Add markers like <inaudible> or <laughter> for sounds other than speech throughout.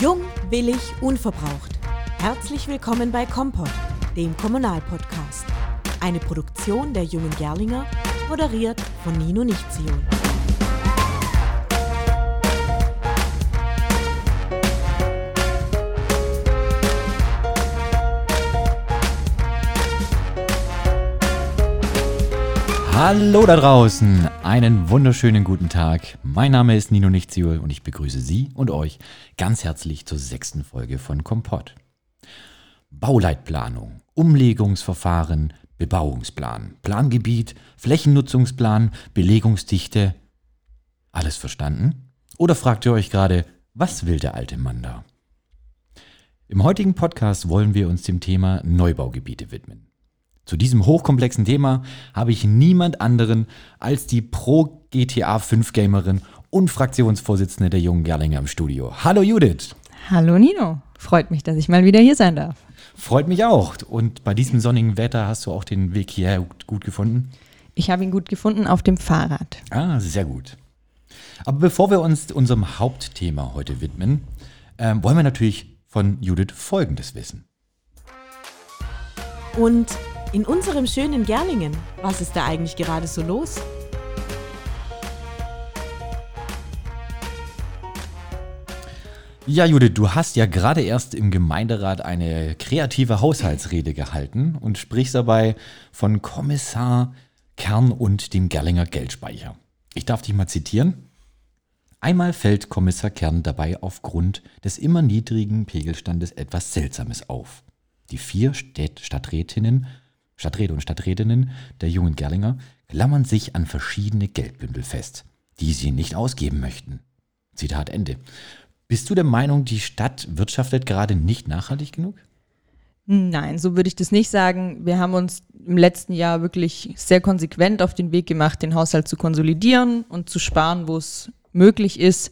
Jung, willig, unverbraucht. Herzlich willkommen bei Kompott, dem Kommunalpodcast. Eine Produktion der Jungen Gerlinger, moderiert von Nino Nichtzion. Hallo da draußen, einen wunderschönen guten Tag. Mein Name ist Nino Nichtziol und ich begrüße Sie und euch ganz herzlich zur sechsten Folge von Kompott. Bauleitplanung, Umlegungsverfahren, Bebauungsplan, Plangebiet, Flächennutzungsplan, Belegungsdichte. Alles verstanden? Oder fragt ihr euch gerade, was will der alte Mann da? Im heutigen Podcast wollen wir uns dem Thema Neubaugebiete widmen. Zu diesem hochkomplexen Thema habe ich niemand anderen als die Pro GTA 5 Gamerin und Fraktionsvorsitzende der Jungen Gerlinger im Studio. Hallo Judith. Hallo Nino. Freut mich, dass ich mal wieder hier sein darf. Freut mich auch. Und bei diesem sonnigen Wetter hast du auch den Weg hierher gut gefunden? Ich habe ihn gut gefunden auf dem Fahrrad. Ah, sehr gut. Aber bevor wir uns unserem Hauptthema heute widmen, äh, wollen wir natürlich von Judith Folgendes wissen. Und in unserem schönen Gerlingen, was ist da eigentlich gerade so los? Ja, Judith, du hast ja gerade erst im Gemeinderat eine kreative Haushaltsrede gehalten und sprichst dabei von Kommissar Kern und dem Gerlinger Geldspeicher. Ich darf dich mal zitieren. Einmal fällt Kommissar Kern dabei aufgrund des immer niedrigen Pegelstandes etwas Seltsames auf. Die vier Städt Stadträtinnen Stadträte und Stadträtinnen der jungen Gerlinger klammern sich an verschiedene Geldbündel fest, die sie nicht ausgeben möchten. Zitat Ende. Bist du der Meinung, die Stadt wirtschaftet gerade nicht nachhaltig genug? Nein, so würde ich das nicht sagen. Wir haben uns im letzten Jahr wirklich sehr konsequent auf den Weg gemacht, den Haushalt zu konsolidieren und zu sparen, wo es möglich ist.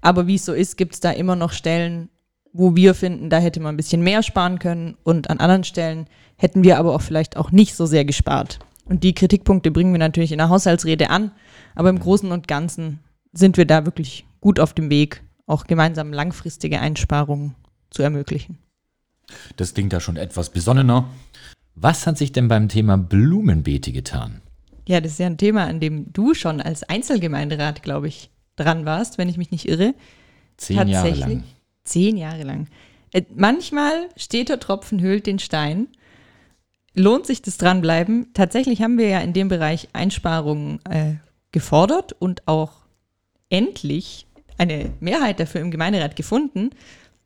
Aber wie es so ist, gibt es da immer noch Stellen, wo wir finden, da hätte man ein bisschen mehr sparen können und an anderen Stellen hätten wir aber auch vielleicht auch nicht so sehr gespart. Und die Kritikpunkte bringen wir natürlich in der Haushaltsrede an, aber im Großen und Ganzen sind wir da wirklich gut auf dem Weg, auch gemeinsam langfristige Einsparungen zu ermöglichen. Das klingt da schon etwas besonnener. Was hat sich denn beim Thema Blumenbeete getan? Ja, das ist ja ein Thema, an dem du schon als Einzelgemeinderat, glaube ich, dran warst, wenn ich mich nicht irre. Zehn Jahre lang. Zehn Jahre lang. Äh, manchmal steht der Tropfen höhlt den Stein. Lohnt sich das dranbleiben? Tatsächlich haben wir ja in dem Bereich Einsparungen äh, gefordert und auch endlich eine Mehrheit dafür im Gemeinderat gefunden.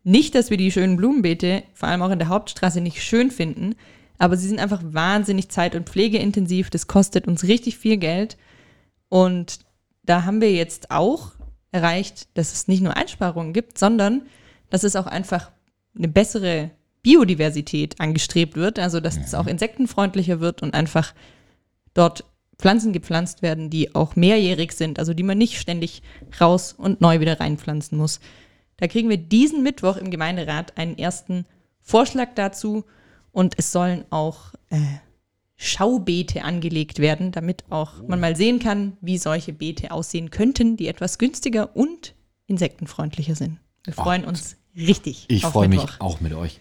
Nicht, dass wir die schönen Blumenbeete, vor allem auch in der Hauptstraße, nicht schön finden, aber sie sind einfach wahnsinnig zeit- und pflegeintensiv. Das kostet uns richtig viel Geld. Und da haben wir jetzt auch erreicht, dass es nicht nur Einsparungen gibt, sondern dass es auch einfach eine bessere Biodiversität angestrebt wird, also dass es auch insektenfreundlicher wird und einfach dort Pflanzen gepflanzt werden, die auch mehrjährig sind, also die man nicht ständig raus und neu wieder reinpflanzen muss. Da kriegen wir diesen Mittwoch im Gemeinderat einen ersten Vorschlag dazu und es sollen auch äh, Schaubeete angelegt werden, damit auch man mal sehen kann, wie solche Beete aussehen könnten, die etwas günstiger und insektenfreundlicher sind. Wir freuen oh, uns richtig. Ich freue mich auch mit euch.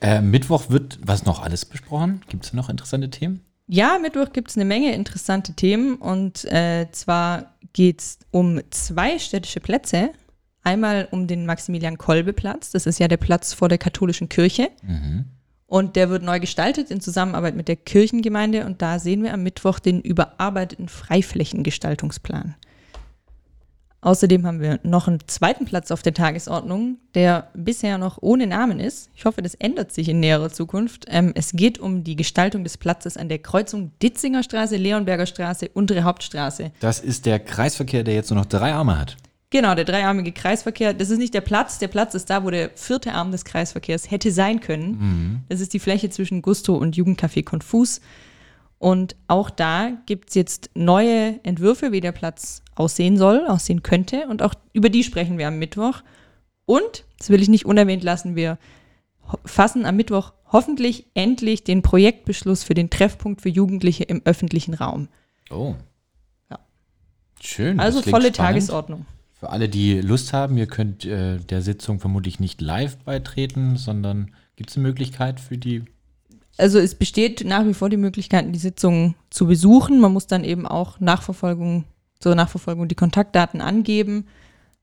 Äh, Mittwoch wird was noch alles besprochen? Gibt es noch interessante Themen? Ja, Mittwoch gibt es eine Menge interessante Themen und äh, zwar geht es um zwei städtische Plätze. Einmal um den Maximilian-Kolbe-Platz, das ist ja der Platz vor der katholischen Kirche. Mhm. Und der wird neu gestaltet in Zusammenarbeit mit der Kirchengemeinde und da sehen wir am Mittwoch den überarbeiteten Freiflächengestaltungsplan. Außerdem haben wir noch einen zweiten Platz auf der Tagesordnung, der bisher noch ohne Namen ist. Ich hoffe, das ändert sich in näherer Zukunft. Ähm, es geht um die Gestaltung des Platzes an der Kreuzung Ditzinger Straße, Leonberger Straße, Untere Hauptstraße. Das ist der Kreisverkehr, der jetzt nur noch drei Arme hat. Genau, der dreiarmige Kreisverkehr. Das ist nicht der Platz. Der Platz ist da, wo der vierte Arm des Kreisverkehrs hätte sein können. Mhm. Das ist die Fläche zwischen Gusto und Jugendcafé Konfus. Und auch da gibt es jetzt neue Entwürfe, wie der Platz aussehen soll, aussehen könnte. Und auch über die sprechen wir am Mittwoch. Und, das will ich nicht unerwähnt lassen, wir fassen am Mittwoch hoffentlich endlich den Projektbeschluss für den Treffpunkt für Jugendliche im öffentlichen Raum. Oh. Ja. Schön. Also volle spannend. Tagesordnung. Für alle, die Lust haben, ihr könnt äh, der Sitzung vermutlich nicht live beitreten, sondern gibt es eine Möglichkeit für die? Also es besteht nach wie vor die Möglichkeit, die Sitzung zu besuchen. Man muss dann eben auch Nachverfolgung, zur Nachverfolgung die Kontaktdaten angeben.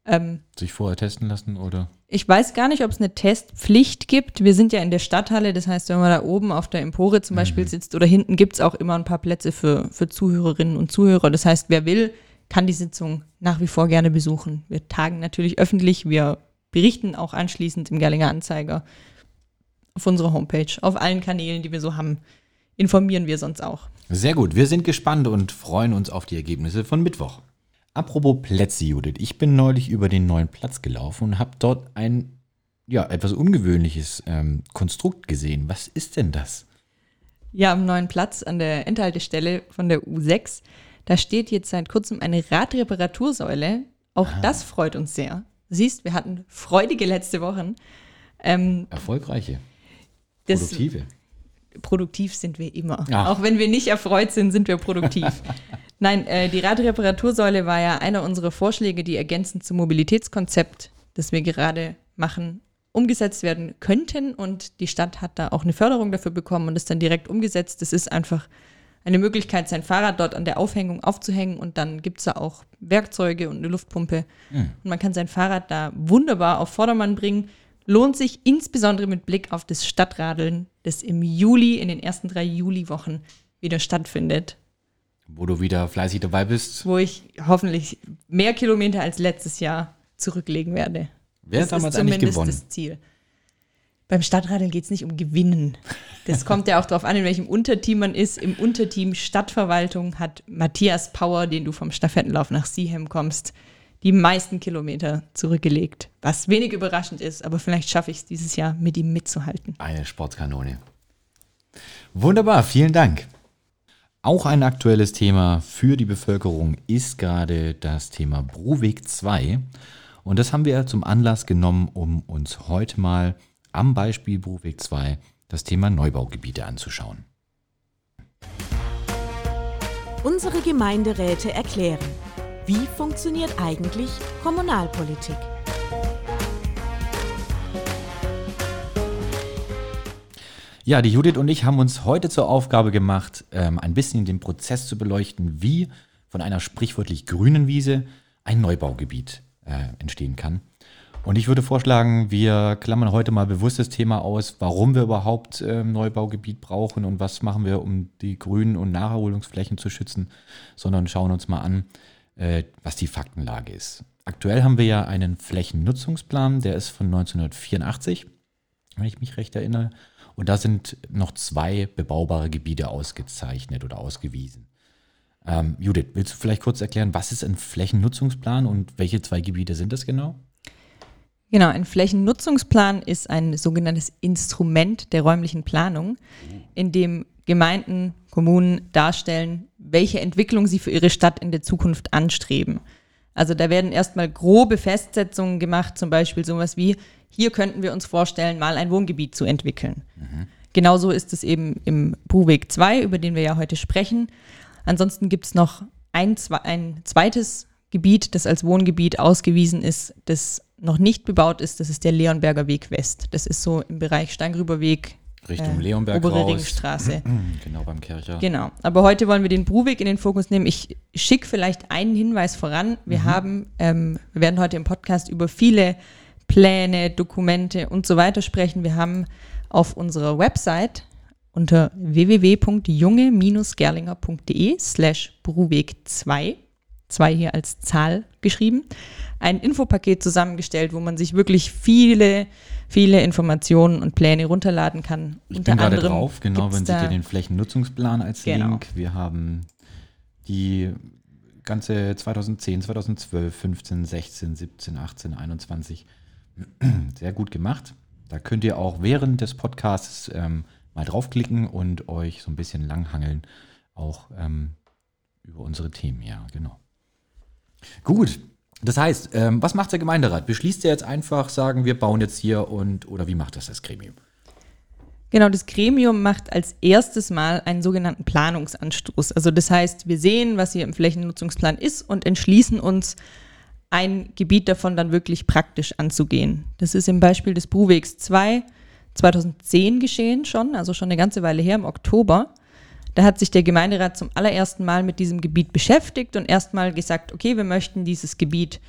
Ähm, Sich vorher testen lassen oder? Ich weiß gar nicht, ob es eine Testpflicht gibt. Wir sind ja in der Stadthalle, das heißt, wenn man da oben auf der Empore zum Beispiel mhm. sitzt oder hinten, gibt es auch immer ein paar Plätze für, für Zuhörerinnen und Zuhörer. Das heißt, wer will, kann die Sitzung nach wie vor gerne besuchen. Wir tagen natürlich öffentlich, wir berichten auch anschließend im Gerlinger Anzeiger auf unserer Homepage, auf allen Kanälen, die wir so haben, informieren wir sonst auch. Sehr gut, wir sind gespannt und freuen uns auf die Ergebnisse von Mittwoch. Apropos Plätze, Judith, ich bin neulich über den neuen Platz gelaufen und habe dort ein ja, etwas ungewöhnliches ähm, Konstrukt gesehen. Was ist denn das? Ja, am neuen Platz an der Endhaltestelle von der U6 da steht jetzt seit kurzem eine Radreparatursäule. Auch ah. das freut uns sehr. Siehst, wir hatten freudige letzte Wochen. Ähm, Erfolgreiche. Produktive. produktiv sind wir immer. Ach. Auch wenn wir nicht erfreut sind, sind wir produktiv. <laughs> Nein, äh, die Radreparatursäule war ja einer unserer Vorschläge, die ergänzend zum Mobilitätskonzept, das wir gerade machen, umgesetzt werden könnten. Und die Stadt hat da auch eine Förderung dafür bekommen und ist dann direkt umgesetzt. Das ist einfach eine Möglichkeit, sein Fahrrad dort an der Aufhängung aufzuhängen und dann gibt es da auch Werkzeuge und eine Luftpumpe. Mhm. Und man kann sein Fahrrad da wunderbar auf Vordermann bringen. Lohnt sich insbesondere mit Blick auf das Stadtradeln, das im Juli, in den ersten drei Juliwochen wieder stattfindet. Wo du wieder fleißig dabei bist. Wo ich hoffentlich mehr Kilometer als letztes Jahr zurücklegen werde. Wer hat damals eigentlich gewonnen? Das Ziel. Beim Stadtradeln geht es nicht um Gewinnen. Das <laughs> kommt ja auch darauf an, in welchem Unterteam man ist. Im Unterteam Stadtverwaltung hat Matthias Power, den du vom Stafettenlauf nach Seaham kommst, die meisten Kilometer zurückgelegt. Was wenig überraschend ist, aber vielleicht schaffe ich es dieses Jahr, mit ihm mitzuhalten. Eine Sportkanone. Wunderbar, vielen Dank. Auch ein aktuelles Thema für die Bevölkerung ist gerade das Thema Bruweg 2. Und das haben wir zum Anlass genommen, um uns heute mal am Beispiel Buchweg 2 das Thema Neubaugebiete anzuschauen. Unsere Gemeinderäte erklären, wie funktioniert eigentlich Kommunalpolitik? Ja, die Judith und ich haben uns heute zur Aufgabe gemacht, ähm, ein bisschen den Prozess zu beleuchten, wie von einer sprichwörtlich grünen Wiese ein Neubaugebiet äh, entstehen kann. Und ich würde vorschlagen, wir klammern heute mal bewusst das Thema aus, warum wir überhaupt äh, Neubaugebiet brauchen und was machen wir, um die Grün- und Nacherholungsflächen zu schützen, sondern schauen uns mal an, äh, was die Faktenlage ist. Aktuell haben wir ja einen Flächennutzungsplan, der ist von 1984, wenn ich mich recht erinnere. Und da sind noch zwei bebaubare Gebiete ausgezeichnet oder ausgewiesen. Ähm, Judith, willst du vielleicht kurz erklären, was ist ein Flächennutzungsplan und welche zwei Gebiete sind das genau? Genau, ein Flächennutzungsplan ist ein sogenanntes Instrument der räumlichen Planung, in dem Gemeinden, Kommunen darstellen, welche Entwicklung sie für ihre Stadt in der Zukunft anstreben. Also da werden erstmal grobe Festsetzungen gemacht, zum Beispiel sowas wie, hier könnten wir uns vorstellen, mal ein Wohngebiet zu entwickeln. Mhm. Genauso ist es eben im Bruweg 2, über den wir ja heute sprechen. Ansonsten gibt es noch ein, ein zweites Gebiet, das als Wohngebiet ausgewiesen ist, das noch nicht bebaut ist, das ist der Leonberger Weg West. Das ist so im Bereich Steingrüberweg. Richtung äh, Leonberg obere raus. Ringstraße. <clears throat> genau, beim Kircher. Genau. Aber heute wollen wir den Bruweg in den Fokus nehmen. Ich schicke vielleicht einen Hinweis voran. Wir mhm. haben, ähm, wir werden heute im Podcast über viele Pläne, Dokumente und so weiter sprechen. Wir haben auf unserer Website unter www.junge-gerlinger.de slash Bruweg 2 zwei hier als Zahl geschrieben, ein Infopaket zusammengestellt, wo man sich wirklich viele, viele Informationen und Pläne runterladen kann. Ich Unter bin gerade drauf, genau, man sieht ja den Flächennutzungsplan als genau. Link. Wir haben die ganze 2010, 2012, 15, 16, 17, 18, 21 sehr gut gemacht. Da könnt ihr auch während des Podcasts ähm, mal draufklicken und euch so ein bisschen langhangeln, auch ähm, über unsere Themen, ja, genau. Gut. Das heißt, ähm, was macht der Gemeinderat? Beschließt er jetzt einfach, sagen wir bauen jetzt hier und oder wie macht das das Gremium? Genau, das Gremium macht als erstes Mal einen sogenannten Planungsanstoß. Also das heißt, wir sehen, was hier im Flächennutzungsplan ist und entschließen uns, ein Gebiet davon dann wirklich praktisch anzugehen. Das ist im Beispiel des Bruwegs 2 2010 geschehen schon, also schon eine ganze Weile her, im Oktober. Da hat sich der Gemeinderat zum allerersten Mal mit diesem Gebiet beschäftigt und erstmal gesagt, okay, wir möchten dieses Gebiet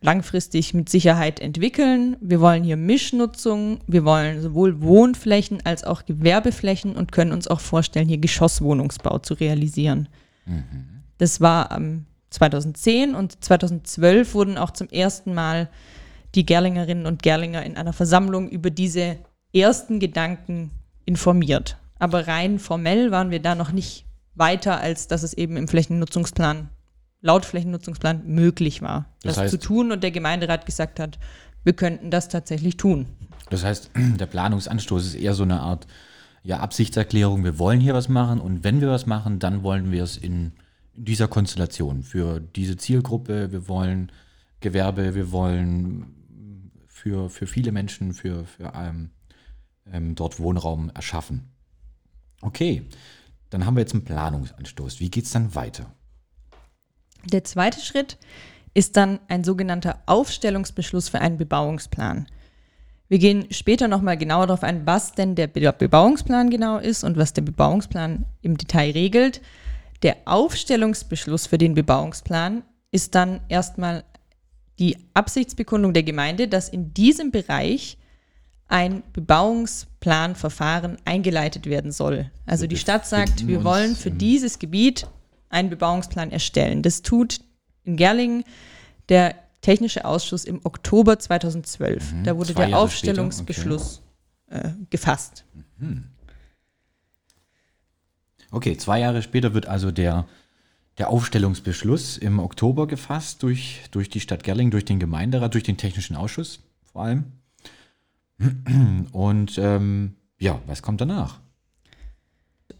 langfristig mit Sicherheit entwickeln. Wir wollen hier Mischnutzung, wir wollen sowohl Wohnflächen als auch Gewerbeflächen und können uns auch vorstellen, hier Geschosswohnungsbau zu realisieren. Mhm. Das war ähm, 2010 und 2012 wurden auch zum ersten Mal die Gerlingerinnen und Gerlinger in einer Versammlung über diese ersten Gedanken informiert. Aber rein formell waren wir da noch nicht weiter, als dass es eben im Flächennutzungsplan, laut Flächennutzungsplan möglich war, das, das heißt, zu tun und der Gemeinderat gesagt hat, wir könnten das tatsächlich tun. Das heißt, <clears throat> der Planungsanstoß ist eher so eine Art ja, Absichtserklärung, wir wollen hier was machen und wenn wir was machen, dann wollen wir es in, dieser Konstellation für diese Zielgruppe, wir wollen Gewerbe, wir wollen für, für viele Menschen, für, für ähm, ähm, dort Wohnraum erschaffen. Okay, dann haben wir jetzt einen Planungsanstoß. Wie geht es dann weiter? Der zweite Schritt ist dann ein sogenannter Aufstellungsbeschluss für einen Bebauungsplan. Wir gehen später nochmal genauer darauf ein, was denn der Bebauungsplan genau ist und was der Bebauungsplan im Detail regelt. Der Aufstellungsbeschluss für den Bebauungsplan ist dann erstmal die Absichtsbekundung der Gemeinde, dass in diesem Bereich ein Bebauungsplanverfahren eingeleitet werden soll. Also die Stadt sagt, wir wollen für dieses Gebiet einen Bebauungsplan erstellen. Das tut in Gerlingen der Technische Ausschuss im Oktober 2012. Mhm, da wurde der Aufstellungsbeschluss okay. äh, gefasst. Mhm. Okay, zwei Jahre später wird also der, der Aufstellungsbeschluss im Oktober gefasst durch, durch die Stadt Gerlingen, durch den Gemeinderat, durch den Technischen Ausschuss vor allem. Und ähm, ja, was kommt danach?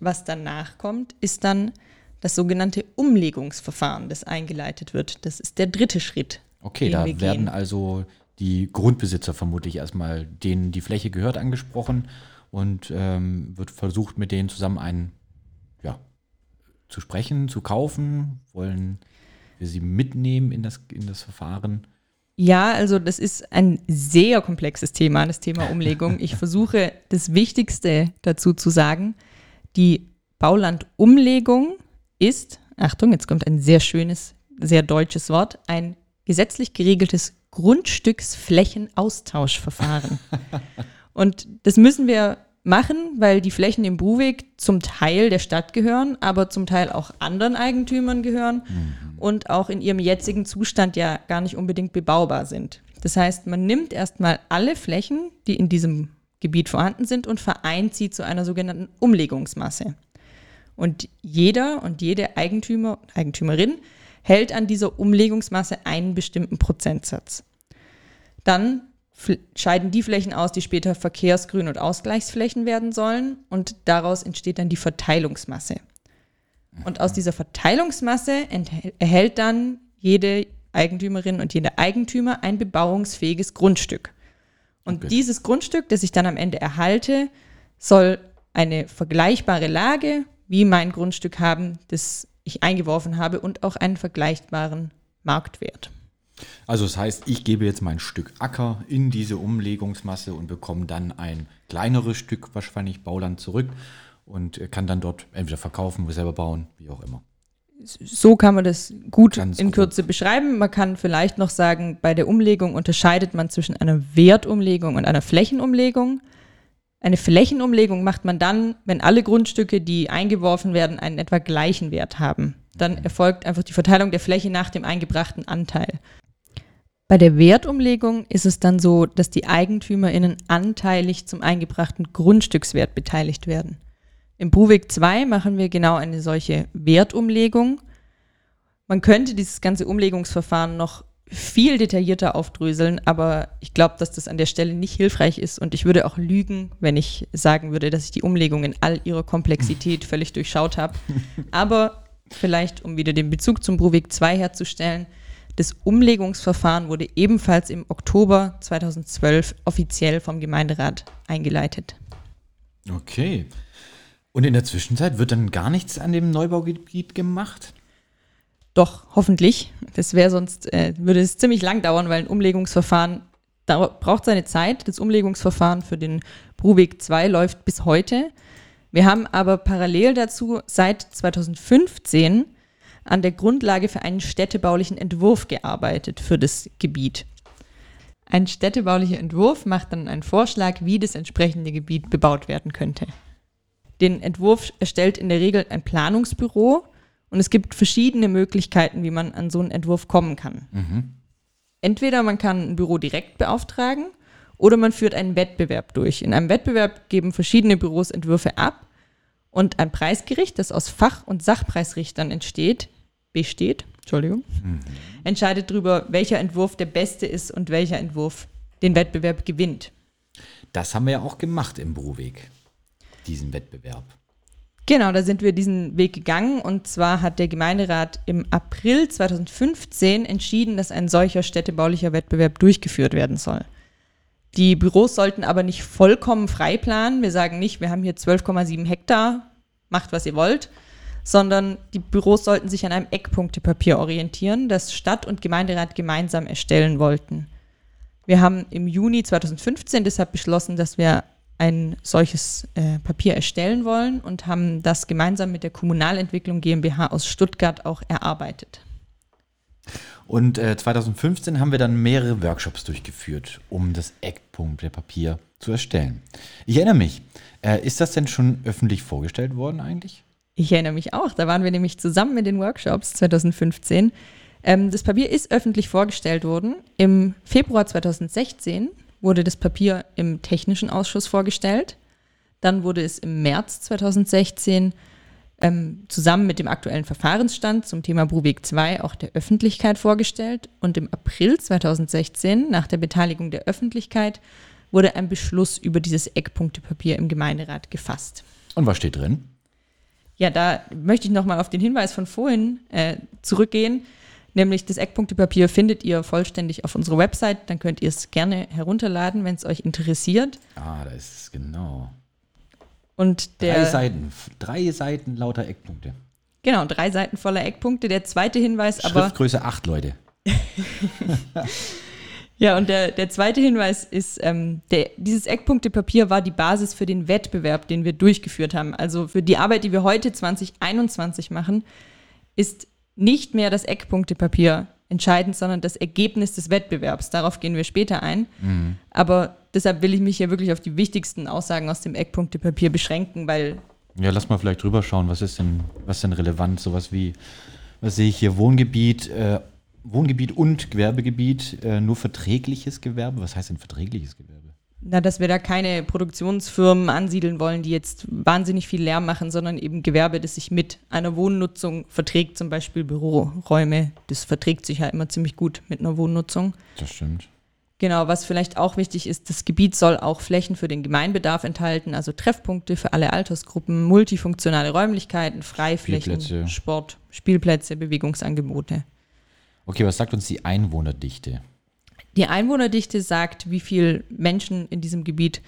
Was danach kommt, ist dann das sogenannte Umlegungsverfahren, das eingeleitet wird. Das ist der dritte Schritt. Okay, da werden also die Grundbesitzer vermutlich erstmal, denen die Fläche gehört, angesprochen und ähm, wird versucht, mit denen zusammen ein, ja, zu sprechen, zu kaufen. Wollen wir sie mitnehmen in das, in das Verfahren? Ja, also das ist ein sehr komplexes Thema, das Thema Umlegung. Ich <laughs> versuche das Wichtigste dazu zu sagen. Die Baulandumlegung ist, Achtung, jetzt kommt ein sehr schönes, sehr deutsches Wort, ein gesetzlich geregeltes Grundstücksflächenaustauschverfahren. <laughs> Und das müssen wir machen, weil die Flächen im Bruweg zum Teil der Stadt gehören, aber zum Teil auch anderen Eigentümern gehören mhm. und auch in ihrem jetzigen Zustand ja gar nicht unbedingt bebaubar sind. Das heißt, man nimmt erstmal alle Flächen, die in diesem Gebiet vorhanden sind und vereint sie zu einer sogenannten Umlegungsmasse. Und jeder und jede Eigentümer, Eigentümerin hält an dieser Umlegungsmasse einen bestimmten Prozentsatz. Dann scheiden die Flächen aus, die später Verkehrsgrün- und Ausgleichsflächen werden sollen und daraus entsteht dann die Verteilungsmasse. Und aus dieser Verteilungsmasse erhält dann jede Eigentümerin und jeder Eigentümer ein bebauungsfähiges Grundstück. Und okay. dieses Grundstück, das ich dann am Ende erhalte, soll eine vergleichbare Lage wie mein Grundstück haben, das ich eingeworfen habe und auch einen vergleichbaren Marktwert. Also das heißt, ich gebe jetzt mein Stück Acker in diese Umlegungsmasse und bekomme dann ein kleineres Stück wahrscheinlich Bauland zurück und kann dann dort entweder verkaufen oder selber bauen, wie auch immer. So kann man das gut Ganz in Kürze grob. beschreiben. Man kann vielleicht noch sagen, bei der Umlegung unterscheidet man zwischen einer Wertumlegung und einer Flächenumlegung. Eine Flächenumlegung macht man dann, wenn alle Grundstücke, die eingeworfen werden, einen etwa gleichen Wert haben. Dann erfolgt einfach die Verteilung der Fläche nach dem eingebrachten Anteil. Bei der Wertumlegung ist es dann so, dass die EigentümerInnen anteilig zum eingebrachten Grundstückswert beteiligt werden. Im Bruweg 2 machen wir genau eine solche Wertumlegung. Man könnte dieses ganze Umlegungsverfahren noch viel detaillierter aufdröseln, aber ich glaube, dass das an der Stelle nicht hilfreich ist und ich würde auch lügen, wenn ich sagen würde, dass ich die Umlegung in all ihrer Komplexität völlig durchschaut habe. <laughs> Aber vielleicht, um wieder den Bezug zum Bruweg 2 herzustellen, das Umlegungsverfahren wurde ebenfalls im Oktober 2012 offiziell vom Gemeinderat eingeleitet. Okay. Und in der Zwischenzeit wird dann gar nichts an dem Neubaugebiet gemacht? Doch, hoffentlich. Das wäre sonst, äh, würde es ziemlich lang dauern, weil ein Umlegungsverfahren braucht seine Zeit. Das Umlegungsverfahren für den Bruweg 2 läuft bis heute. Wir haben aber parallel dazu seit 2015 an der Grundlage für einen städtebaulichen Entwurf gearbeitet für das Gebiet. Ein städtebaulicher Entwurf macht dann einen Vorschlag, wie das entsprechende Gebiet bebaut werden könnte. Den Entwurf erstellt in der Regel ein Planungsbüro und es gibt verschiedene Möglichkeiten, wie man an so einen Entwurf kommen kann. Mhm. Entweder man kann ein Büro direkt beauftragen oder man führt einen Wettbewerb durch. In einem Wettbewerb geben verschiedene Büros Entwürfe ab und ein Preisgericht, das aus Fach- und Sachpreisrichtern entsteht, besteht, Entschuldigung, mhm. entscheidet darüber, welcher Entwurf der beste ist und welcher Entwurf den Wettbewerb gewinnt. Das haben wir ja auch gemacht im Büroweg, diesen Wettbewerb. Genau, da sind wir diesen Weg gegangen und zwar hat der Gemeinderat im April 2015 entschieden, dass ein solcher städtebaulicher Wettbewerb durchgeführt werden soll. Die Büros sollten aber nicht vollkommen frei planen. Wir sagen nicht, wir haben hier 12,7 Hektar, macht was ihr wollt, sondern die Büros sollten sich an einem Eckpunktepapier orientieren, das Stadt und Gemeinderat gemeinsam erstellen wollten. Wir haben im Juni 2015 deshalb beschlossen, dass wir ein solches äh, Papier erstellen wollen und haben das gemeinsam mit der Kommunalentwicklung GmbH aus Stuttgart auch erarbeitet. Und äh, 2015 haben wir dann mehrere Workshops durchgeführt, um das Eckpunktepapier zu erstellen. Ich erinnere mich, äh, ist das denn schon öffentlich vorgestellt worden eigentlich? Ich erinnere mich auch, da waren wir nämlich zusammen in den Workshops 2015. Ähm, das Papier ist öffentlich vorgestellt worden. Im Februar 2016 wurde das Papier im Technischen Ausschuss vorgestellt. Dann wurde es im März 2016 ähm, zusammen mit dem aktuellen Verfahrensstand zum Thema Bruweg 2 auch der Öffentlichkeit vorgestellt. Und im April 2016, nach der Beteiligung der Öffentlichkeit, wurde ein Beschluss über dieses Eckpunktepapier im Gemeinderat gefasst. Und was steht drin? Ja, da möchte ich nochmal auf den Hinweis von vorhin äh, zurückgehen. Nämlich das Eckpunktepapier findet ihr vollständig auf unserer Website. Dann könnt ihr es gerne herunterladen, wenn es euch interessiert. Ah, da ist es genau. Und der, drei Seiten, drei Seiten lauter Eckpunkte. Genau, drei Seiten voller Eckpunkte. Der zweite Hinweis Schriftgröße aber. Schriftgröße acht Leute. <laughs> ja, und der, der zweite Hinweis ist, ähm, der, dieses Eckpunktepapier war die Basis für den Wettbewerb, den wir durchgeführt haben. Also für die Arbeit, die wir heute 2021 machen, ist nicht mehr das Eckpunktepapier entscheidend, sondern das Ergebnis des Wettbewerbs. Darauf gehen wir später ein. Mhm. Aber deshalb will ich mich hier wirklich auf die wichtigsten Aussagen aus dem Eckpunktepapier beschränken, weil. Ja, lass mal vielleicht drüber schauen, was ist denn, was denn relevant? Sowas wie, was sehe ich hier? Wohngebiet, äh, Wohngebiet und Gewerbegebiet, äh, nur verträgliches Gewerbe. Was heißt denn verträgliches Gewerbe? Na, dass wir da keine Produktionsfirmen ansiedeln wollen, die jetzt wahnsinnig viel Lärm machen, sondern eben Gewerbe, das sich mit einer Wohnnutzung verträgt, zum Beispiel Büroräume. Das verträgt sich ja immer ziemlich gut mit einer Wohnnutzung. Das stimmt. Genau, was vielleicht auch wichtig ist, das Gebiet soll auch Flächen für den Gemeinbedarf enthalten, also Treffpunkte für alle Altersgruppen, multifunktionale Räumlichkeiten, Freiflächen, Spielplätze. Sport, Spielplätze, Bewegungsangebote. Okay, was sagt uns die Einwohnerdichte? Die Einwohnerdichte sagt, wie viele Menschen in diesem Gebiet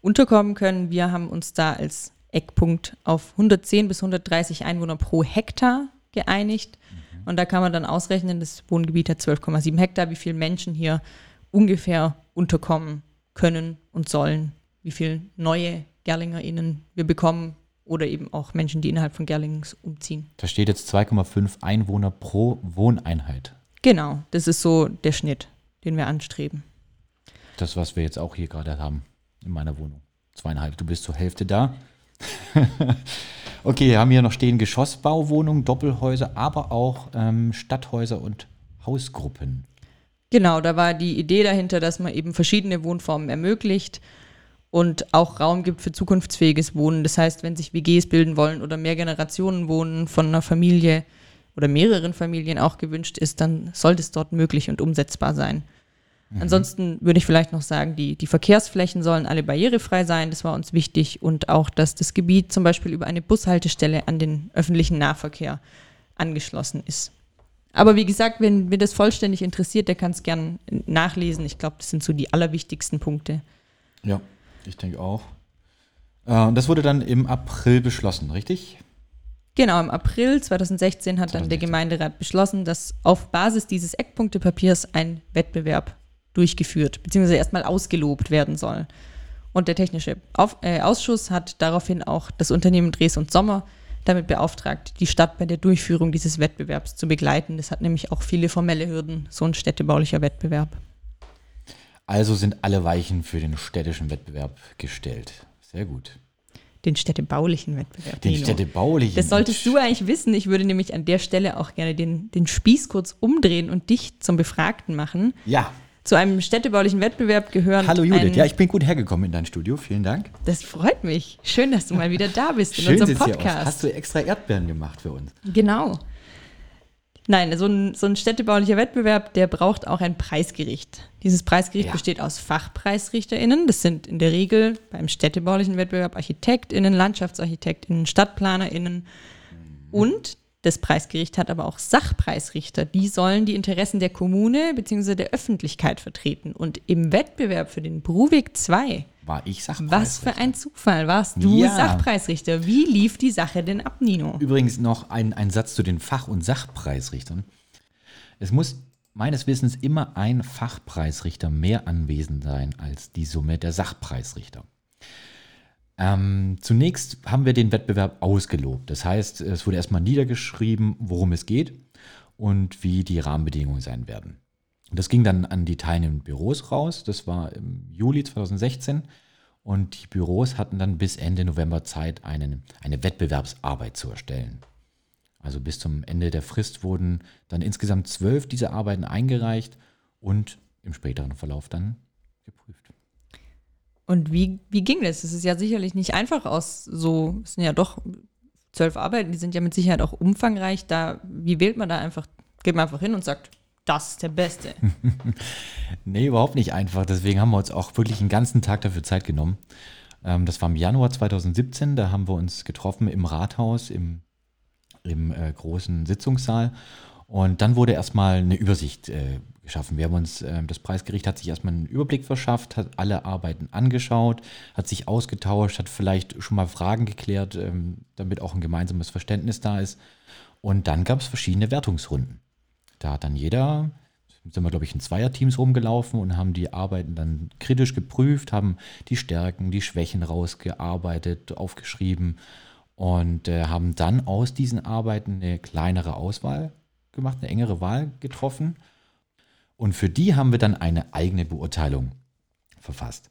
unterkommen können. Wir haben uns da als Eckpunkt auf 110 bis 130 Einwohner pro Hektar geeinigt. Mhm. Und da kann man dann ausrechnen, das Wohngebiet hat 12,7 Hektar, wie viele Menschen hier ungefähr unterkommen können und sollen, wie viele neue GerlingerInnen wir bekommen oder eben auch Menschen, die innerhalb von Gerlingen umziehen. Da steht jetzt 2,5 Einwohner pro Wohneinheit. Genau, das ist so der Schnitt den wir anstreben. Das, was wir jetzt auch hier gerade haben in meiner Wohnung. Zweieinhalb, du bist zur Hälfte da. <laughs> okay, wir haben hier noch stehen Geschossbauwohnungen, Doppelhäuser, aber auch ähm, Stadthäuser und Hausgruppen. Genau, da war die Idee dahinter, dass man eben verschiedene Wohnformen ermöglicht und auch Raum gibt für zukunftsfähiges Wohnen. Das heißt, wenn sich WGs bilden wollen oder mehr Generationen wohnen von einer Familie, oder mehreren Familien auch gewünscht ist, dann sollte es dort möglich und umsetzbar sein. Mhm. Ansonsten würde ich vielleicht noch sagen, die, die Verkehrsflächen sollen alle barrierefrei sein, das war uns wichtig und auch, dass das Gebiet zum Beispiel über eine Bushaltestelle an den öffentlichen Nahverkehr angeschlossen ist. Aber wie gesagt, wenn mir das vollständig interessiert, der kann es gern nachlesen. Ich glaube, das sind so die allerwichtigsten Punkte. Ja, ich denke auch. Äh, das wurde dann im April beschlossen, richtig? Genau, im April 2016 hat dann der 2016. Gemeinderat beschlossen, dass auf Basis dieses Eckpunktepapiers ein Wettbewerb durchgeführt bzw. erstmal ausgelobt werden soll. Und der Technische auf äh, Ausschuss hat daraufhin auch das Unternehmen Dres und Sommer damit beauftragt, die Stadt bei der Durchführung dieses Wettbewerbs zu begleiten. Das hat nämlich auch viele formelle Hürden, so ein städtebaulicher Wettbewerb. Also sind alle Weichen für den städtischen Wettbewerb gestellt. Sehr gut. Den städtebaulichen Wettbewerb. Den Nino. städtebaulichen. Das solltest du eigentlich wissen. Ich würde nämlich an der Stelle auch gerne den, den Spieß kurz umdrehen und dich zum Befragten machen. Ja. Zu einem städtebaulichen Wettbewerb gehören. Hallo Judith. Ja, ich bin gut hergekommen in dein Studio. Vielen Dank. das freut mich. Schön, dass du mal wieder da bist in Schön unserem sieht's hier aus. Podcast. Hast du extra Erdbeeren gemacht für uns? Genau. Nein, so ein, so ein städtebaulicher Wettbewerb, der braucht auch ein Preisgericht. Dieses Preisgericht Ja. besteht aus FachpreisrichterInnen. Das sind in der Regel beim städtebaulichen Wettbewerb ArchitektInnen, LandschaftsarchitektInnen, StadtplanerInnen. Und das Preisgericht hat aber auch Sachpreisrichter. Die sollen die Interessen der Kommune bzw. der Öffentlichkeit vertreten. Und im Wettbewerb für den Bruweg 2, War ich was Sachpreisrichter. für ein Zufall, warst du Ja. Sachpreisrichter. Wie lief die Sache denn ab, Nino? Übrigens noch ein, ein Satz zu den Fach- und Sachpreisrichtern. Es muss meines Wissens immer ein Fachpreisrichter mehr anwesend sein als die Summe der Sachpreisrichter. Ähm, zunächst haben wir den Wettbewerb ausgelobt. Das heißt, es wurde erstmal niedergeschrieben, worum es geht und wie die Rahmenbedingungen sein werden. Das ging dann an die teilnehmenden Büros raus. Das war im Juli 2016. Und die Büros hatten dann bis Ende November Zeit, einen, eine Wettbewerbsarbeit zu erstellen. Also bis zum Ende der Frist wurden dann insgesamt zwölf dieser Arbeiten eingereicht und im späteren Verlauf dann geprüft. Und wie, wie ging das? Es ist ja sicherlich nicht einfach aus so, es sind ja doch zwölf Arbeiten, die sind ja mit Sicherheit auch umfangreich. Da, wie wählt man da einfach, geht man einfach hin und sagt, das ist der Beste. <laughs> Nee, überhaupt nicht einfach. Deswegen haben wir uns auch wirklich einen ganzen Tag dafür Zeit genommen. Ähm, das war im Januar 2017. Da haben wir uns getroffen im Rathaus, im, im äh, großen Sitzungssaal. Und dann wurde erstmal eine Übersicht äh, geschaffen. Wir haben uns, äh, das Preisgericht hat sich erstmal einen Überblick verschafft, hat alle Arbeiten angeschaut, hat sich ausgetauscht, hat vielleicht schon mal Fragen geklärt, ähm, damit auch ein gemeinsames Verständnis da ist. Und dann gab es verschiedene Wertungsrunden. Da hat dann jeder, sind wir, glaube ich, in Zweierteams rumgelaufen und haben die Arbeiten dann kritisch geprüft, haben die Stärken, die Schwächen rausgearbeitet, aufgeschrieben und äh, haben dann aus diesen Arbeiten eine kleinere Auswahl gemacht, eine engere Wahl getroffen. Und für die haben wir dann eine eigene Beurteilung verfasst.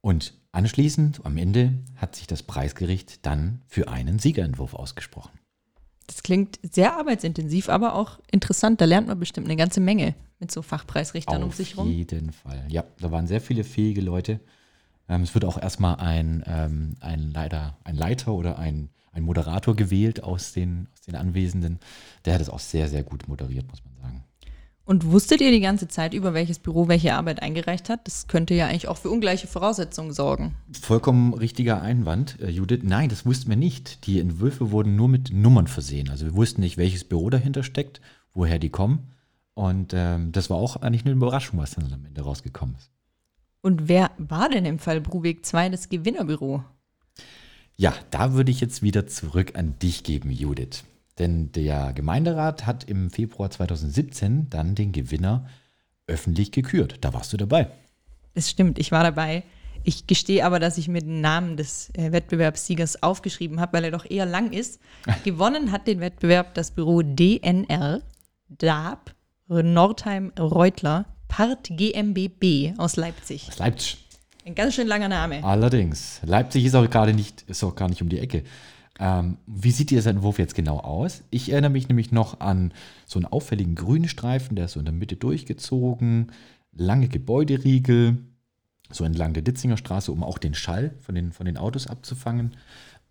Und anschließend, am Ende, hat sich das Preisgericht dann für einen Siegerentwurf ausgesprochen. Das klingt sehr arbeitsintensiv, aber auch interessant. Da lernt man bestimmt eine ganze Menge mit so Fachpreisrichtern um Auf sich rum. jeden Fall. Ja, da waren sehr viele fähige Leute. Ähm, es wird auch erstmal ein, ähm, ein, Leiter, ein Leiter oder ein, ein Moderator gewählt aus den, aus den Anwesenden. Der hat es auch sehr, sehr gut moderiert, muss man sagen. Und wusstet ihr die ganze Zeit über, welches Büro welche Arbeit eingereicht hat? Das könnte ja eigentlich auch für ungleiche Voraussetzungen sorgen. Vollkommen richtiger Einwand, äh, Judith. Nein, das wussten wir nicht. Die Entwürfe wurden nur mit Nummern versehen. Also wir wussten nicht, welches Büro dahinter steckt, woher die kommen. Und ähm, das war auch eigentlich eine Überraschung, was dann am Ende rausgekommen ist. Und wer war denn im Fall Bruweg 2 das Gewinnerbüro? Ja, da würde ich jetzt wieder zurück an dich geben, Judith. Denn der Gemeinderat hat im Februar 2017 dann den Gewinner öffentlich gekürt. Da warst du dabei. Es stimmt, ich war dabei. Ich gestehe aber, dass ich mir den Namen des äh, Wettbewerbssiegers aufgeschrieben habe, weil er doch eher lang ist. <laughs> Gewonnen hat den Wettbewerb das Büro DNR, DAB, Nordheim Reutler, Part GmbB aus Leipzig. Das Leipzig. Ein ganz schön langer Name. Allerdings. Leipzig ist auch gerade nicht, ist auch gar nicht um die Ecke. Ähm, wie sieht dieser Entwurf jetzt genau aus? Ich erinnere mich nämlich noch an so einen auffälligen grünen Streifen, der ist so in der Mitte durchgezogen, lange Gebäuderiegel, so entlang der Ditzinger Straße, um auch den Schall von den, von den Autos abzufangen.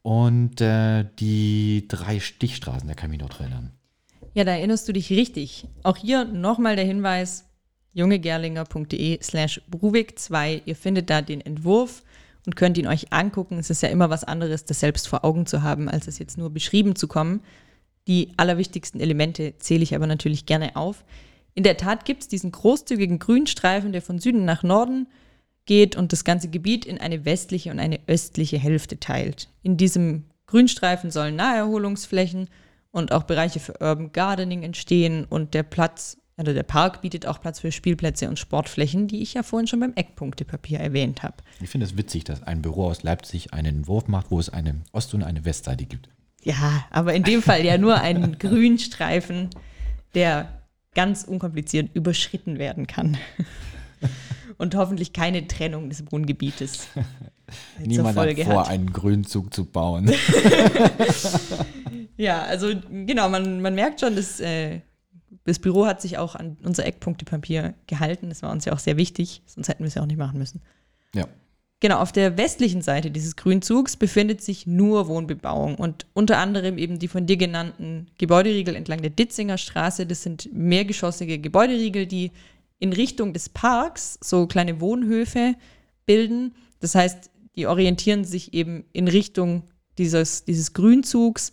Und äh, die drei Stichstraßen, da kann ich mich noch erinnern. Ja, da erinnerst du dich richtig. Auch hier nochmal der Hinweis, jungegerlinger.de slash bruwig 2. Ihr findet da den Entwurf und könnt ihn euch angucken. Es ist ja immer was anderes, das selbst vor Augen zu haben, als es jetzt nur beschrieben zu kommen. Die allerwichtigsten Elemente zähle ich aber natürlich gerne auf. In der Tat gibt es diesen großzügigen Grünstreifen, der von Süden nach Norden geht und das ganze Gebiet in eine westliche und eine östliche Hälfte teilt. In diesem Grünstreifen sollen Naherholungsflächen und auch Bereiche für Urban Gardening entstehen und der Platz, also der Park bietet auch Platz für Spielplätze und Sportflächen, die ich ja vorhin schon beim Eckpunktepapier erwähnt habe. Ich finde es witzig, dass ein Büro aus Leipzig einen Entwurf macht, wo es eine Ost- und eine Westseite gibt. Ja, aber in dem Fall ja nur einen <laughs> Grünstreifen, der ganz unkompliziert überschritten werden kann. Und hoffentlich keine Trennung des Wohngebietes <laughs> zur Niemand hat vor, hat. einen Grünzug zu bauen. <laughs> Ja, also genau, man, man merkt schon, dass, äh, das Büro hat sich auch an unser Eckpunktepapier gehalten. Das war uns ja auch sehr wichtig, sonst hätten wir es ja auch nicht machen müssen. ja. Genau, auf der westlichen Seite dieses Grünzugs befindet sich nur Wohnbebauung und unter anderem eben die von dir genannten Gebäuderiegel entlang der Ditzinger Straße. Das sind mehrgeschossige Gebäuderiegel, die in Richtung des Parks so kleine Wohnhöfe bilden. Das heißt, die orientieren sich eben in Richtung dieses, dieses Grünzugs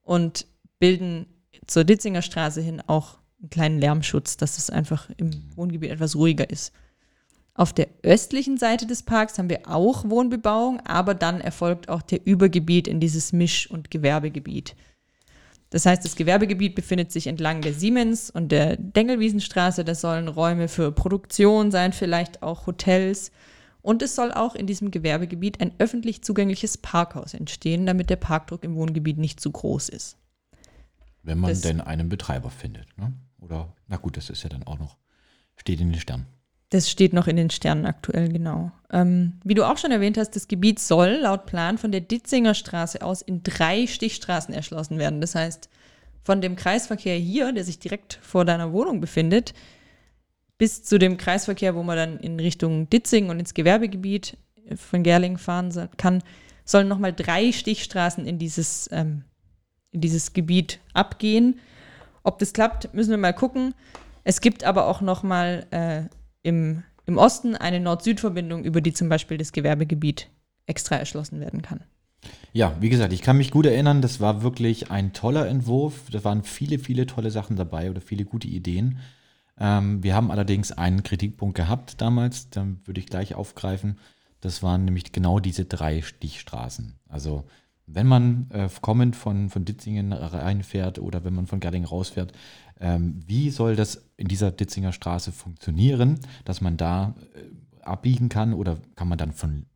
und bilden zur Ditzinger Straße hin auch einen kleinen Lärmschutz, dass es einfach im Wohngebiet etwas ruhiger ist. Auf der östlichen Seite des Parks haben wir auch Wohnbebauung, aber dann erfolgt auch der Übergebiet in dieses Misch- und Gewerbegebiet. Das heißt, das Gewerbegebiet befindet sich entlang der Siemens- und der Dengelwiesenstraße. Das sollen Räume für Produktion sein, vielleicht auch Hotels. Und es soll auch in diesem Gewerbegebiet ein öffentlich zugängliches Parkhaus entstehen, damit der Parkdruck im Wohngebiet nicht zu groß ist. Wenn man Das- denn einen Betreiber findet. Ne? Oder, na gut, das ist ja dann auch noch, steht in den Sternen. Das steht noch in den Sternen aktuell, genau. Ähm, wie du auch schon erwähnt hast, das Gebiet soll laut Plan von der Ditzinger Straße aus in drei Stichstraßen erschlossen werden. Das heißt, von dem Kreisverkehr hier, der sich direkt vor deiner Wohnung befindet, bis zu dem Kreisverkehr, wo man dann in Richtung Ditzing und ins Gewerbegebiet von Gerling fahren kann, sollen nochmal drei Stichstraßen in dieses, ähm, in dieses Gebiet abgehen. Ob das klappt, müssen wir mal gucken. Es gibt aber auch nochmal äh, im, im Osten eine Nord-Süd-Verbindung, über die zum Beispiel das Gewerbegebiet extra erschlossen werden kann. Ja, wie gesagt, ich kann mich gut erinnern, das war wirklich ein toller Entwurf. Da waren viele, viele tolle Sachen dabei oder viele gute Ideen. Ähm, wir haben allerdings einen Kritikpunkt gehabt damals, dann würde ich gleich aufgreifen. Das waren nämlich genau diese drei Stichstraßen. Also wenn man äh, kommend von, von Ditzingen reinfährt oder wenn man von Gerling rausfährt, ähm, wie soll das in dieser Ditzinger Straße funktionieren, dass man da äh, abbiegen kann oder kann man dann von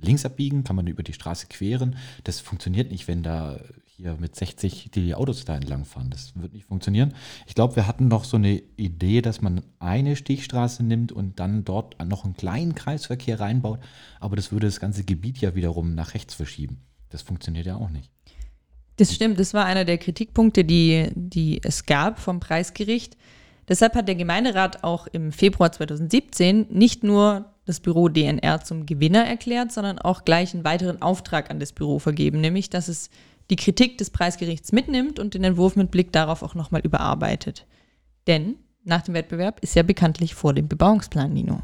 links abbiegen, kann man über die Straße queren. Das funktioniert nicht, wenn da hier mit 60 die Autos da entlang fahren. Das wird nicht funktionieren. Ich glaube, wir hatten noch so eine Idee, dass man eine Stichstraße nimmt und dann dort noch einen kleinen Kreisverkehr reinbaut. Aber das würde das ganze Gebiet ja wiederum nach rechts verschieben. Das funktioniert ja auch nicht. Das stimmt, das war einer der Kritikpunkte, die, die es gab vom Preisgericht. Deshalb hat der Gemeinderat auch im Februar 2017 nicht nur das Büro DNR zum Gewinner erklärt, sondern auch gleich einen weiteren Auftrag an das Büro vergeben, nämlich dass es die Kritik des Preisgerichts mitnimmt und den Entwurf mit Blick darauf auch nochmal überarbeitet. Denn nach dem Wettbewerb ist ja bekanntlich vor dem Bebauungsplan, Nino.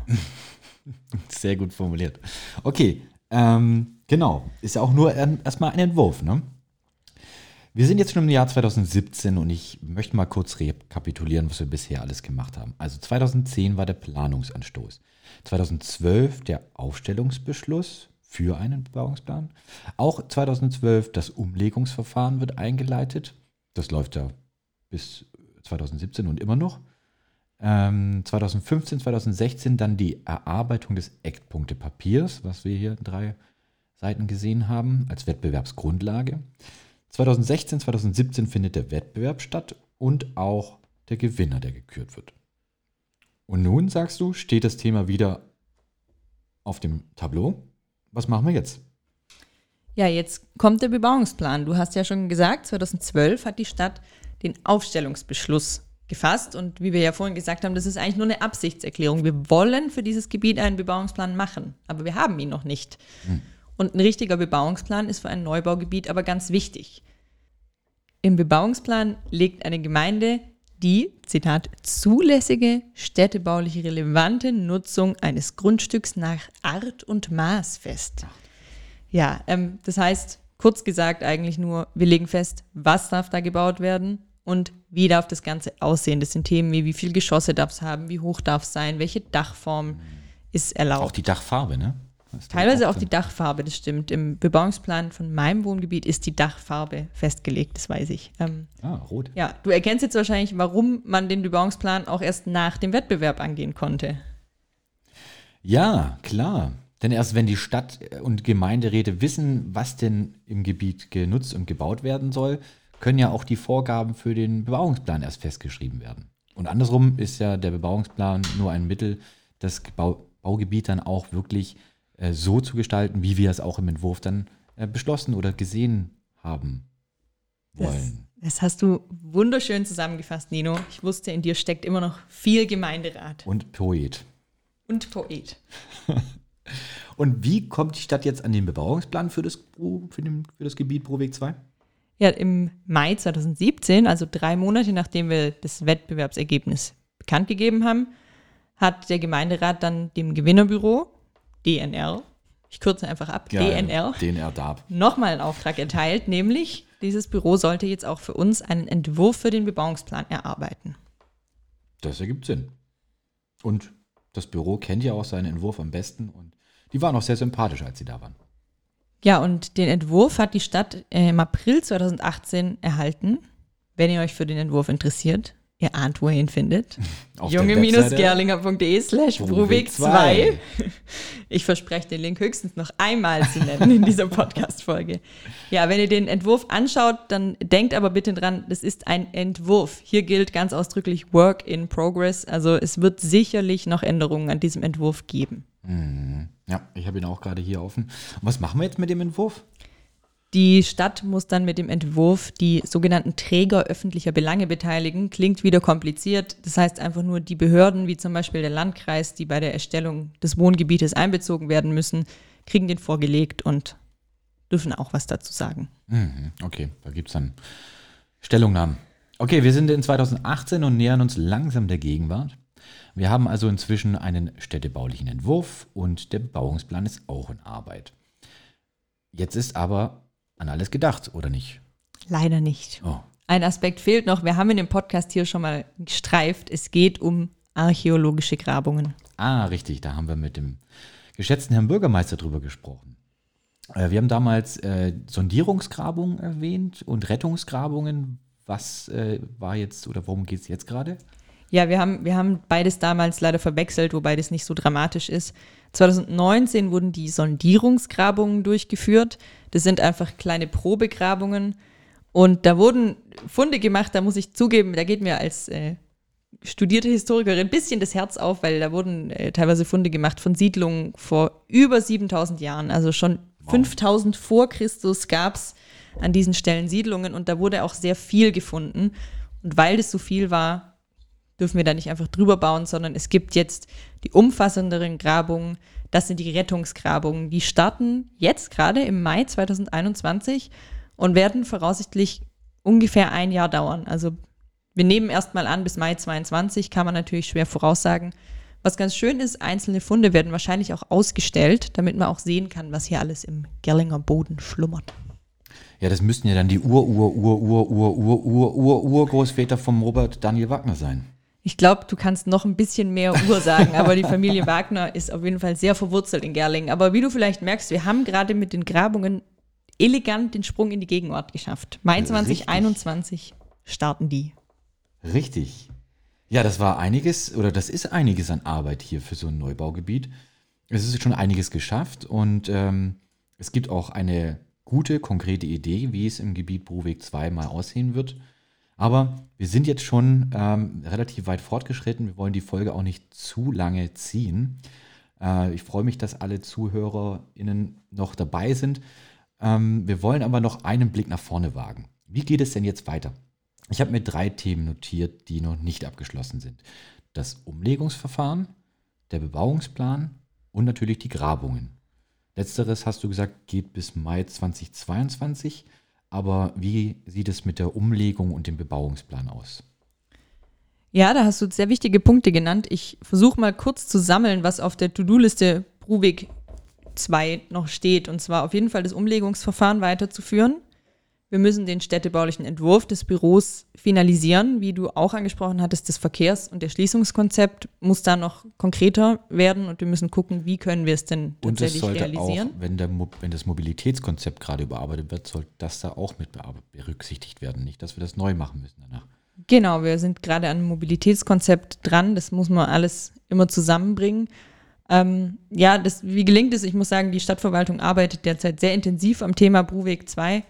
<laughs> Sehr gut formuliert. Okay, ähm, genau. Ist ja auch nur ähm, erstmal ein Entwurf, ne? Wir sind jetzt schon im Jahr 2017 und ich möchte mal kurz rekapitulieren, was wir bisher alles gemacht haben. Also 2010 war der Planungsanstoß. 2012 der Aufstellungsbeschluss für einen Bebauungsplan. Auch 2012 das Umlegungsverfahren wird eingeleitet. Das läuft ja bis 2017 und immer noch. Ähm, 2015, 2016 dann die Erarbeitung des Eckpunktepapiers, was wir hier drei Seiten gesehen haben, als Wettbewerbsgrundlage. 2016, 2017 findet der Wettbewerb statt und auch der Gewinner, der gekürt wird. Und nun, sagst du, steht das Thema wieder auf dem Tableau. Was machen wir jetzt? Ja, jetzt kommt der Bebauungsplan. Du hast ja schon gesagt, 2012 hat die Stadt den Aufstellungsbeschluss gefasst. Und wie wir ja vorhin gesagt haben, das ist eigentlich nur eine Absichtserklärung. Wir wollen für dieses Gebiet einen Bebauungsplan machen, aber wir haben ihn noch nicht. Und ein richtiger Bebauungsplan ist für ein Neubaugebiet aber ganz wichtig. Im Bebauungsplan legt eine Gemeinde die, Zitat, zulässige städtebaulich relevante Nutzung eines Grundstücks nach Art und Maß fest. Ja, ähm, das heißt, kurz gesagt eigentlich nur, wir legen fest, was darf da gebaut werden und wie darf das Ganze aussehen. Das sind Themen wie, wie viele Geschosse darf es haben, wie hoch darf es sein, welche Dachform ist Auch erlaubt. die Dachfarbe, ne? Teilweise auch die Dachfarbe, das stimmt. Im Bebauungsplan von meinem Wohngebiet ist die Dachfarbe festgelegt, das weiß ich. Ähm, Ah, rot. ja, du erkennst jetzt wahrscheinlich, warum man den Bebauungsplan auch erst nach dem Wettbewerb angehen konnte. Ja, klar. Denn erst wenn die Stadt- und Gemeinderäte wissen, was denn im Gebiet genutzt und gebaut werden soll, können ja auch die Vorgaben für den Bebauungsplan erst festgeschrieben werden. Und andersrum ist ja der Bebauungsplan nur ein Mittel, das Bau Baugebiet dann auch wirklich äh, so zu gestalten, wie wir es auch im Entwurf dann äh, beschlossen oder gesehen haben Das, wollen. das hast du wunderschön zusammengefasst, Nino. Ich wusste, in dir steckt immer noch viel Gemeinderat Und Poet. und Poet. <laughs> Und wie kommt die Stadt jetzt an den Bebauungsplan für das, für den, für das Gebiet Pro Weg 2? Ja, im Mai 2017, also drei Monate nachdem wir das Wettbewerbsergebnis bekannt gegeben haben, hat der Gemeinderat dann dem Gewinnerbüro, DNR, ich kürze einfach ab, DNR, DNR DAB. nochmal einen Auftrag erteilt, nämlich dieses Büro sollte jetzt auch für uns einen Entwurf für den Bebauungsplan erarbeiten. Das ergibt Sinn. Und das Büro kennt ja auch seinen Entwurf am besten und die waren auch sehr sympathisch, als sie da waren. Ja, und den Entwurf hat die Stadt äh, im April 2018 erhalten. Wenn ihr euch für den Entwurf interessiert, ihr ahnt, wo ihr ihn findet. <laughs> Junge-gerlinger.de slash Bruweg Bruweg 2. Ich verspreche den Link höchstens noch einmal zu nennen in dieser Podcast-Folge. Ja, wenn ihr den Entwurf anschaut, dann denkt aber bitte dran, das ist ein Entwurf. Hier gilt ganz ausdrücklich Work in Progress. Also es wird sicherlich noch Änderungen an diesem Entwurf geben. Ja, ich habe ihn auch gerade hier offen. Und was machen wir jetzt mit dem Entwurf? Die Stadt muss dann mit dem Entwurf die sogenannten Träger öffentlicher Belange beteiligen. Klingt wieder kompliziert. Das heißt einfach nur die Behörden, wie zum Beispiel der Landkreis, die bei der Erstellung des Wohngebietes einbezogen werden müssen, kriegen den vorgelegt und dürfen auch was dazu sagen. Mhm, okay, da gibt es dann Stellungnahmen. Okay, wir sind in 2018 und nähern uns langsam der Gegenwart. Wir haben also inzwischen einen städtebaulichen Entwurf und der Bebauungsplan ist auch in Arbeit. Jetzt ist aber an alles gedacht, oder nicht? Leider nicht. Oh, Ein Aspekt fehlt noch. Wir haben in dem Podcast hier schon mal gestreift. Es geht um archäologische Grabungen. Ah, richtig, da haben wir mit dem geschätzten Herrn Bürgermeister drüber gesprochen. Äh, wir haben damals äh, Sondierungsgrabungen erwähnt und Rettungsgrabungen. Was äh, war jetzt oder worum geht es jetzt gerade? Ja, wir haben, wir haben beides damals leider verwechselt, wobei das nicht so dramatisch ist. 2019 wurden die Sondierungsgrabungen durchgeführt. Das sind einfach kleine Probegrabungen. Und da wurden Funde gemacht, da muss ich zugeben, da geht mir als äh, studierte Historikerin ein bisschen das Herz auf, weil da wurden äh, teilweise Funde gemacht von Siedlungen vor über 7000 Jahren. Also schon 5000 vor Christus gab es an diesen Stellen Siedlungen und da wurde auch sehr viel gefunden. Und weil das so viel war, dürfen wir da nicht einfach drüber bauen, sondern es gibt jetzt die umfassenderen Grabungen. Das sind die Rettungsgrabungen. Die starten jetzt gerade im Mai 2021 und werden voraussichtlich ungefähr ein Jahr dauern. Also wir nehmen erstmal an, bis Mai 22 kann man natürlich schwer voraussagen. Was ganz schön ist, einzelne Funde werden wahrscheinlich auch ausgestellt, damit man auch sehen kann, was hier alles im Gerlinger Boden schlummert. Ja, das müssten ja dann die Ur, Ur, Ur, Ur, Ur, Ur, Ur, Ur, Urgroßväter vom Robert Daniel Wagner sein. Ich glaube, du kannst noch ein bisschen mehr Uhr sagen, aber die Familie <laughs> Wagner ist auf jeden Fall sehr verwurzelt in Gerlingen. Aber wie du vielleicht merkst, wir haben gerade mit den Grabungen elegant den Sprung in die Gegenwart geschafft. Mai Richtig. 2021 starten die. Richtig. Ja, das war einiges, oder das ist einiges an Arbeit hier für so ein Neubaugebiet. Es ist schon einiges geschafft und ähm, es gibt auch eine gute, konkrete Idee, wie es im Gebiet Bruweg 2 mal aussehen wird. Aber wir sind jetzt schon ähm, relativ weit fortgeschritten. Wir wollen die Folge auch nicht zu lange ziehen. Äh, ich freue mich, dass alle ZuhörerInnen noch dabei sind. Ähm, wir wollen aber noch einen Blick nach vorne wagen. Wie geht es denn jetzt weiter? Ich habe mir drei Themen notiert, die noch nicht abgeschlossen sind. Das Umlegungsverfahren, der Bebauungsplan und natürlich die Grabungen. Letzteres hast du gesagt, geht bis Mai 2022. Aber wie sieht es mit der Umlegung und dem Bebauungsplan aus? Ja, da hast du sehr wichtige Punkte genannt. Ich versuche mal kurz zu sammeln, was auf der To-Do-Liste Bruweg 2 noch steht. Und zwar auf jeden Fall das Umlegungsverfahren weiterzuführen. Wir müssen den städtebaulichen Entwurf des Büros finalisieren, wie du auch angesprochen hattest. Das Verkehrs- und Erschließungskonzept muss da noch konkreter werden und wir müssen gucken, wie können wir es denn Und es tatsächlich sollte realisieren. auch, wenn, der, wenn das Mobilitätskonzept gerade überarbeitet wird, sollte das da auch mit berücksichtigt werden. Nicht, dass wir das neu machen müssen danach. Genau, wir sind gerade an einem Mobilitätskonzept dran. Das muss man alles immer zusammenbringen. Ähm, ja, das, wie gelingt es? Ich muss sagen, die Stadtverwaltung arbeitet derzeit sehr intensiv am Thema Bruweg 2.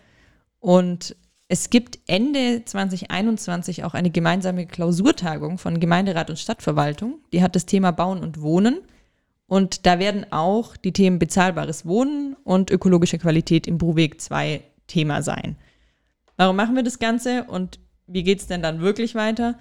Und es gibt Ende 2021 auch eine gemeinsame Klausurtagung von Gemeinderat und Stadtverwaltung. Die hat das Thema Bauen und Wohnen. Und da werden auch die Themen bezahlbares Wohnen und ökologische Qualität im Bruweg 2 Thema sein. Warum machen wir das Ganze und wie geht es denn dann wirklich weiter?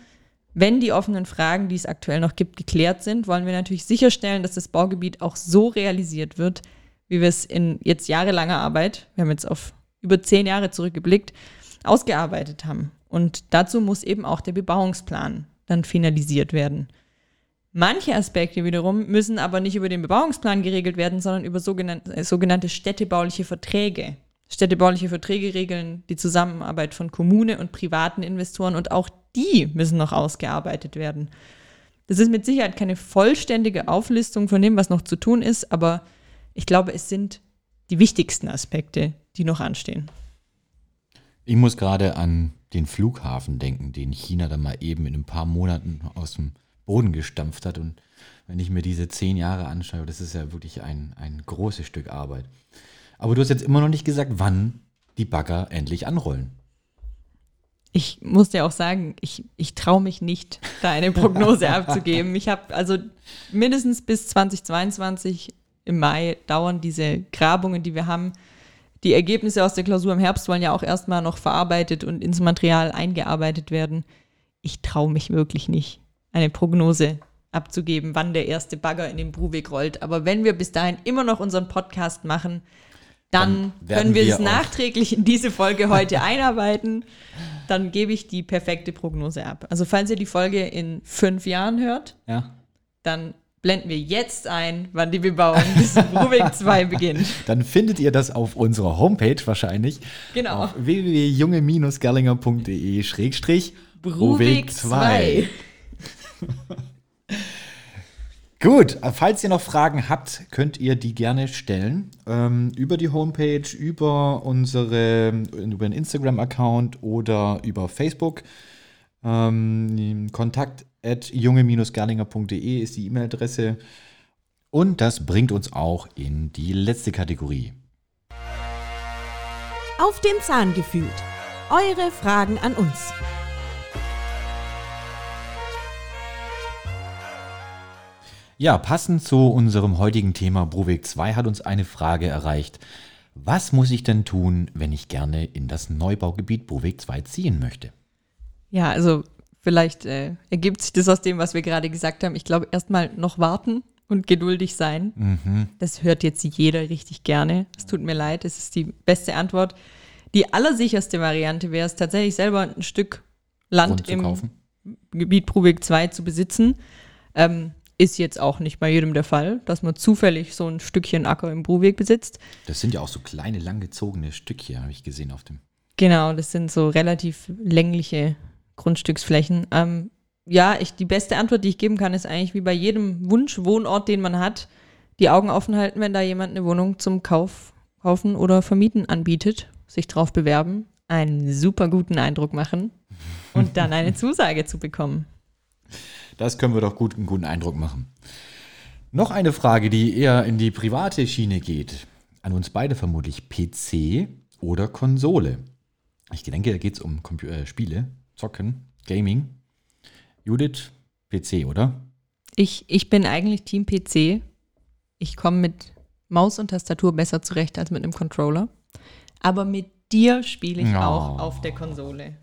Wenn die offenen Fragen, die es aktuell noch gibt, geklärt sind, wollen wir natürlich sicherstellen, dass das Baugebiet auch so realisiert wird, wie wir es in jetzt jahrelanger Arbeit, wir haben jetzt auf über zehn Jahre zurückgeblickt, ausgearbeitet haben. Und dazu muss eben auch der Bebauungsplan dann finalisiert werden. Manche Aspekte wiederum müssen aber nicht über den Bebauungsplan geregelt werden, sondern über sogenannte, äh, sogenannte städtebauliche Verträge. Städtebauliche Verträge regeln die Zusammenarbeit von Kommune und privaten Investoren und auch die müssen noch ausgearbeitet werden. Das ist mit Sicherheit keine vollständige Auflistung von dem, was noch zu tun ist, aber ich glaube, es sind die wichtigsten Aspekte, die noch anstehen. Ich muss gerade an den Flughafen denken, den China dann mal eben in ein paar Monaten aus dem Boden gestampft hat. Und wenn ich mir diese zehn Jahre anschaue, das ist ja wirklich ein, ein großes Stück Arbeit. Aber du hast jetzt immer noch nicht gesagt, wann die Bagger endlich anrollen. Ich muss dir auch sagen, ich, ich traue mich nicht, da eine Prognose <laughs> abzugeben. Ich habe also mindestens bis 2022 im Mai dauern diese Grabungen, die wir haben. Die Ergebnisse aus der Klausur im Herbst wollen ja auch erstmal noch verarbeitet und ins Material eingearbeitet werden. Ich traue mich wirklich nicht, eine Prognose abzugeben, wann der erste Bagger in den Bruweg rollt. Aber wenn wir bis dahin immer noch unseren Podcast machen, dann, Dann können wir wir es nachträglich in diese Folge heute einarbeiten. Dann gebe ich die perfekte Prognose ab. Also falls ihr die Folge in fünf Jahren hört, Ja. dann blenden wir jetzt ein, wann die Bebauung des Bruweg 2 beginnt. Dann findet ihr das auf unserer Homepage wahrscheinlich. Genau. Www.junge-gerlinger.de schrägstrich Bruweg 2. Gut, falls ihr noch Fragen habt, könnt ihr die gerne stellen. Ähm, über die Homepage, über unsere, über den Instagram-Account oder über Facebook. Ähm, Kontakt at junge-gerlinger.de ist die E-Mail-Adresse. Und das bringt uns auch in die letzte Kategorie. Auf den Zahn gefühlt. Eure Fragen an uns. Ja, passend zu unserem heutigen Thema Bruweg 2 hat uns eine Frage erreicht. Was muss ich denn tun, wenn ich gerne in das Neubaugebiet Bruweg 2 ziehen möchte? Ja, also vielleicht äh, ergibt sich das aus dem, was wir gerade gesagt haben. Ich glaube, erstmal noch warten und geduldig sein. Das hört jetzt jeder richtig gerne. Es tut mir leid, es ist die beste Antwort. Die allersicherste Variante wäre es tatsächlich selber ein Stück Land im kaufen? Gebiet Bruweg 2 zu besitzen. Ähm, ist jetzt auch nicht bei jedem der Fall, dass man zufällig so ein Stückchen Acker im Bruweg besitzt. Das sind ja auch so kleine, langgezogene Stückchen, habe ich gesehen auf dem. Genau, das sind so relativ längliche Grundstücksflächen. Ähm, ja, ich, die beste Antwort, die ich geben kann, ist eigentlich wie bei jedem Wunschwohnort, den man hat, die Augen offen halten, wenn da jemand eine Wohnung zum Kauf, Kaufen oder Vermieten anbietet, sich drauf bewerben, einen super guten Eindruck machen <laughs> und dann eine Zusage zu bekommen. Das können wir doch gut einen guten Eindruck machen. Noch eine Frage, die eher in die private Schiene geht. An uns beide vermutlich PC oder Konsole. Ich denke, da geht es um Compu äh, Spiele, Zocken, Gaming. Judith, PC, oder? Ich, ich bin eigentlich Team PC. Ich komme mit Maus und Tastatur besser zurecht als mit einem Controller. Aber mit dir spiele ich Oh. auch auf der Konsole.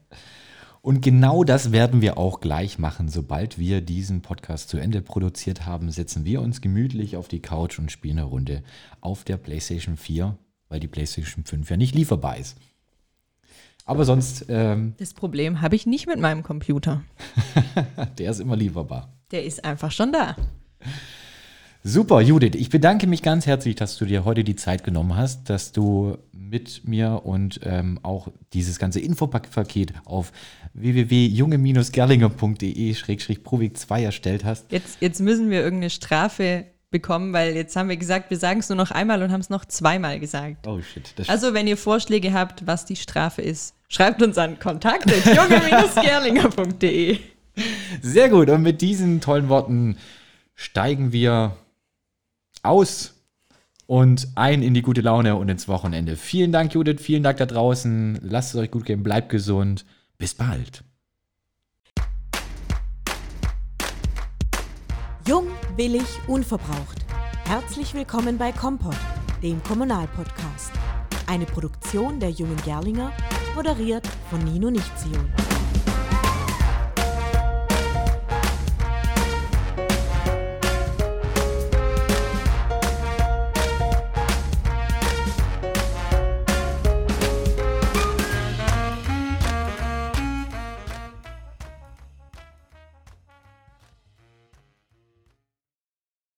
Und genau das werden wir auch gleich machen. Sobald wir diesen Podcast zu Ende produziert haben, setzen wir uns gemütlich auf die Couch und spielen eine Runde auf der PlayStation 4, weil die PlayStation 5 ja nicht lieferbar ist. Aber sonst, ähm, Das Problem habe ich nicht mit meinem Computer. <laughs> der ist immer lieferbar. Der ist einfach schon da. Super, Judith, ich bedanke mich ganz herzlich, dass du dir heute die Zeit genommen hast, dass du mit mir und ähm, auch dieses ganze Infopaket auf www.junge-gerlinger.de-provik 2 erstellt hast. Jetzt, jetzt müssen wir irgendeine Strafe bekommen, weil jetzt haben wir gesagt, wir sagen es nur noch einmal und haben es noch zweimal gesagt. Oh shit. Das Also, wenn ihr Vorschläge habt, was die Strafe ist, schreibt uns an kontakt.junge-gerlinger.de. Sehr gut. Und mit diesen tollen Worten steigen wir aus und ein in die gute Laune und ins Wochenende. Vielen Dank, Judith. Vielen Dank da draußen. Lasst es euch gut gehen. Bleibt gesund. Bis bald. Jung, willig, unverbraucht. Herzlich willkommen bei Kompott, dem Kommunalpodcast. Eine Produktion der Jungen Gerlinger, moderiert von Nino Nichtzion.